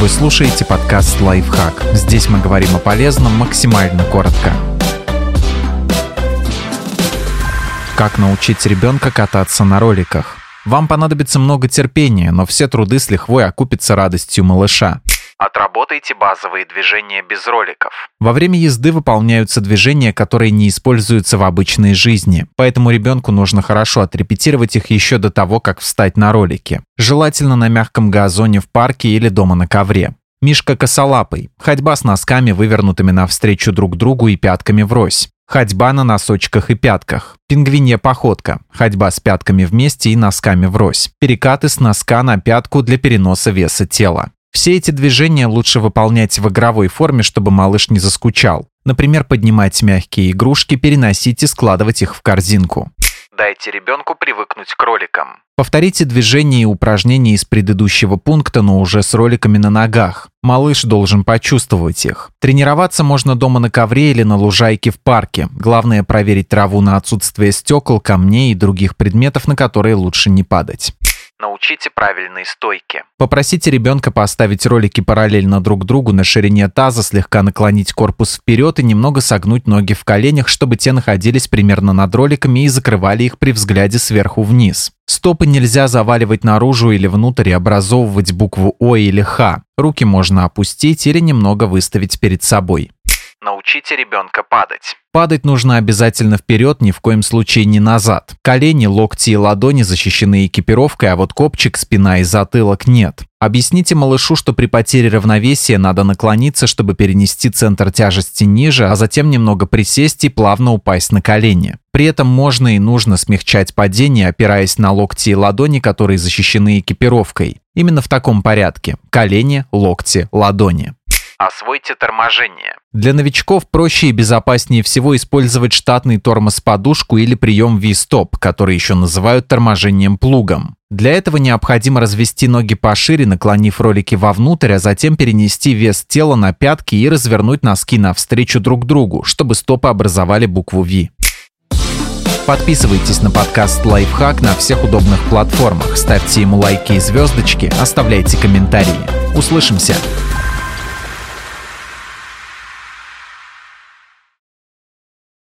Вы слушаете подкаст «Лайфхак». Здесь мы говорим о полезном максимально коротко. Как научить ребенка кататься на роликах? Вам понадобится много терпения, но все труды с лихвой окупятся радостью малыша. Отработайте базовые движения без роликов. Во время езды выполняются движения, которые не используются в обычной жизни, поэтому ребенку нужно хорошо отрепетировать их еще до того, как встать на ролики. Желательно на мягком газоне в парке или дома на ковре. Мишка косолапый. Ходьба с носками, вывернутыми навстречу друг другу и пятками врозь. Ходьба на носочках и пятках. Пингвинья походка. Ходьба с пятками вместе и носками врозь. Перекаты с носка на пятку для переноса веса тела. Все эти движения лучше выполнять в игровой форме, чтобы малыш не заскучал. Например, поднимать мягкие игрушки, переносить и складывать их в корзинку. Дайте ребенку привыкнуть к роликам. Повторите движения и упражнения из предыдущего пункта, но уже с роликами на ногах. Малыш должен почувствовать их. Тренироваться можно дома на ковре или на лужайке в парке. Главное проверить траву на отсутствие стекол, камней и других предметов, на которые лучше не падать. Научите правильной стойке. Попросите ребенка поставить ролики параллельно друг другу на ширине таза, слегка наклонить корпус вперед и немного согнуть ноги в коленях, чтобы те находились примерно над роликами и закрывали их при взгляде сверху вниз. Стопы нельзя заваливать наружу или внутрь и образовывать букву О или Х. Руки можно опустить или немного выставить перед собой. Научите ребенка падать. Падать нужно обязательно вперед, ни в коем случае не назад. Колени, локти и ладони защищены экипировкой, а вот копчик, спина и затылок нет. Объясните малышу, что при потере равновесия надо наклониться, чтобы перенести центр тяжести ниже, а затем немного присесть и плавно упасть на колени. При этом можно и нужно смягчать падение, опираясь на локти и ладони, которые защищены экипировкой. Именно в таком порядке. Колени, локти, ладони. Освойте торможение. Для новичков проще и безопаснее всего использовать штатный тормоз-подушку или прием V-стоп, который еще называют торможением плугом. Для этого необходимо развести ноги пошире, наклонив ролики вовнутрь, а затем перенести вес тела на пятки и развернуть носки навстречу друг другу, чтобы стопы образовали букву V. Подписывайтесь на подкаст «Лайфхак» на всех удобных платформах, ставьте ему лайки и звездочки, оставляйте комментарии. Услышимся!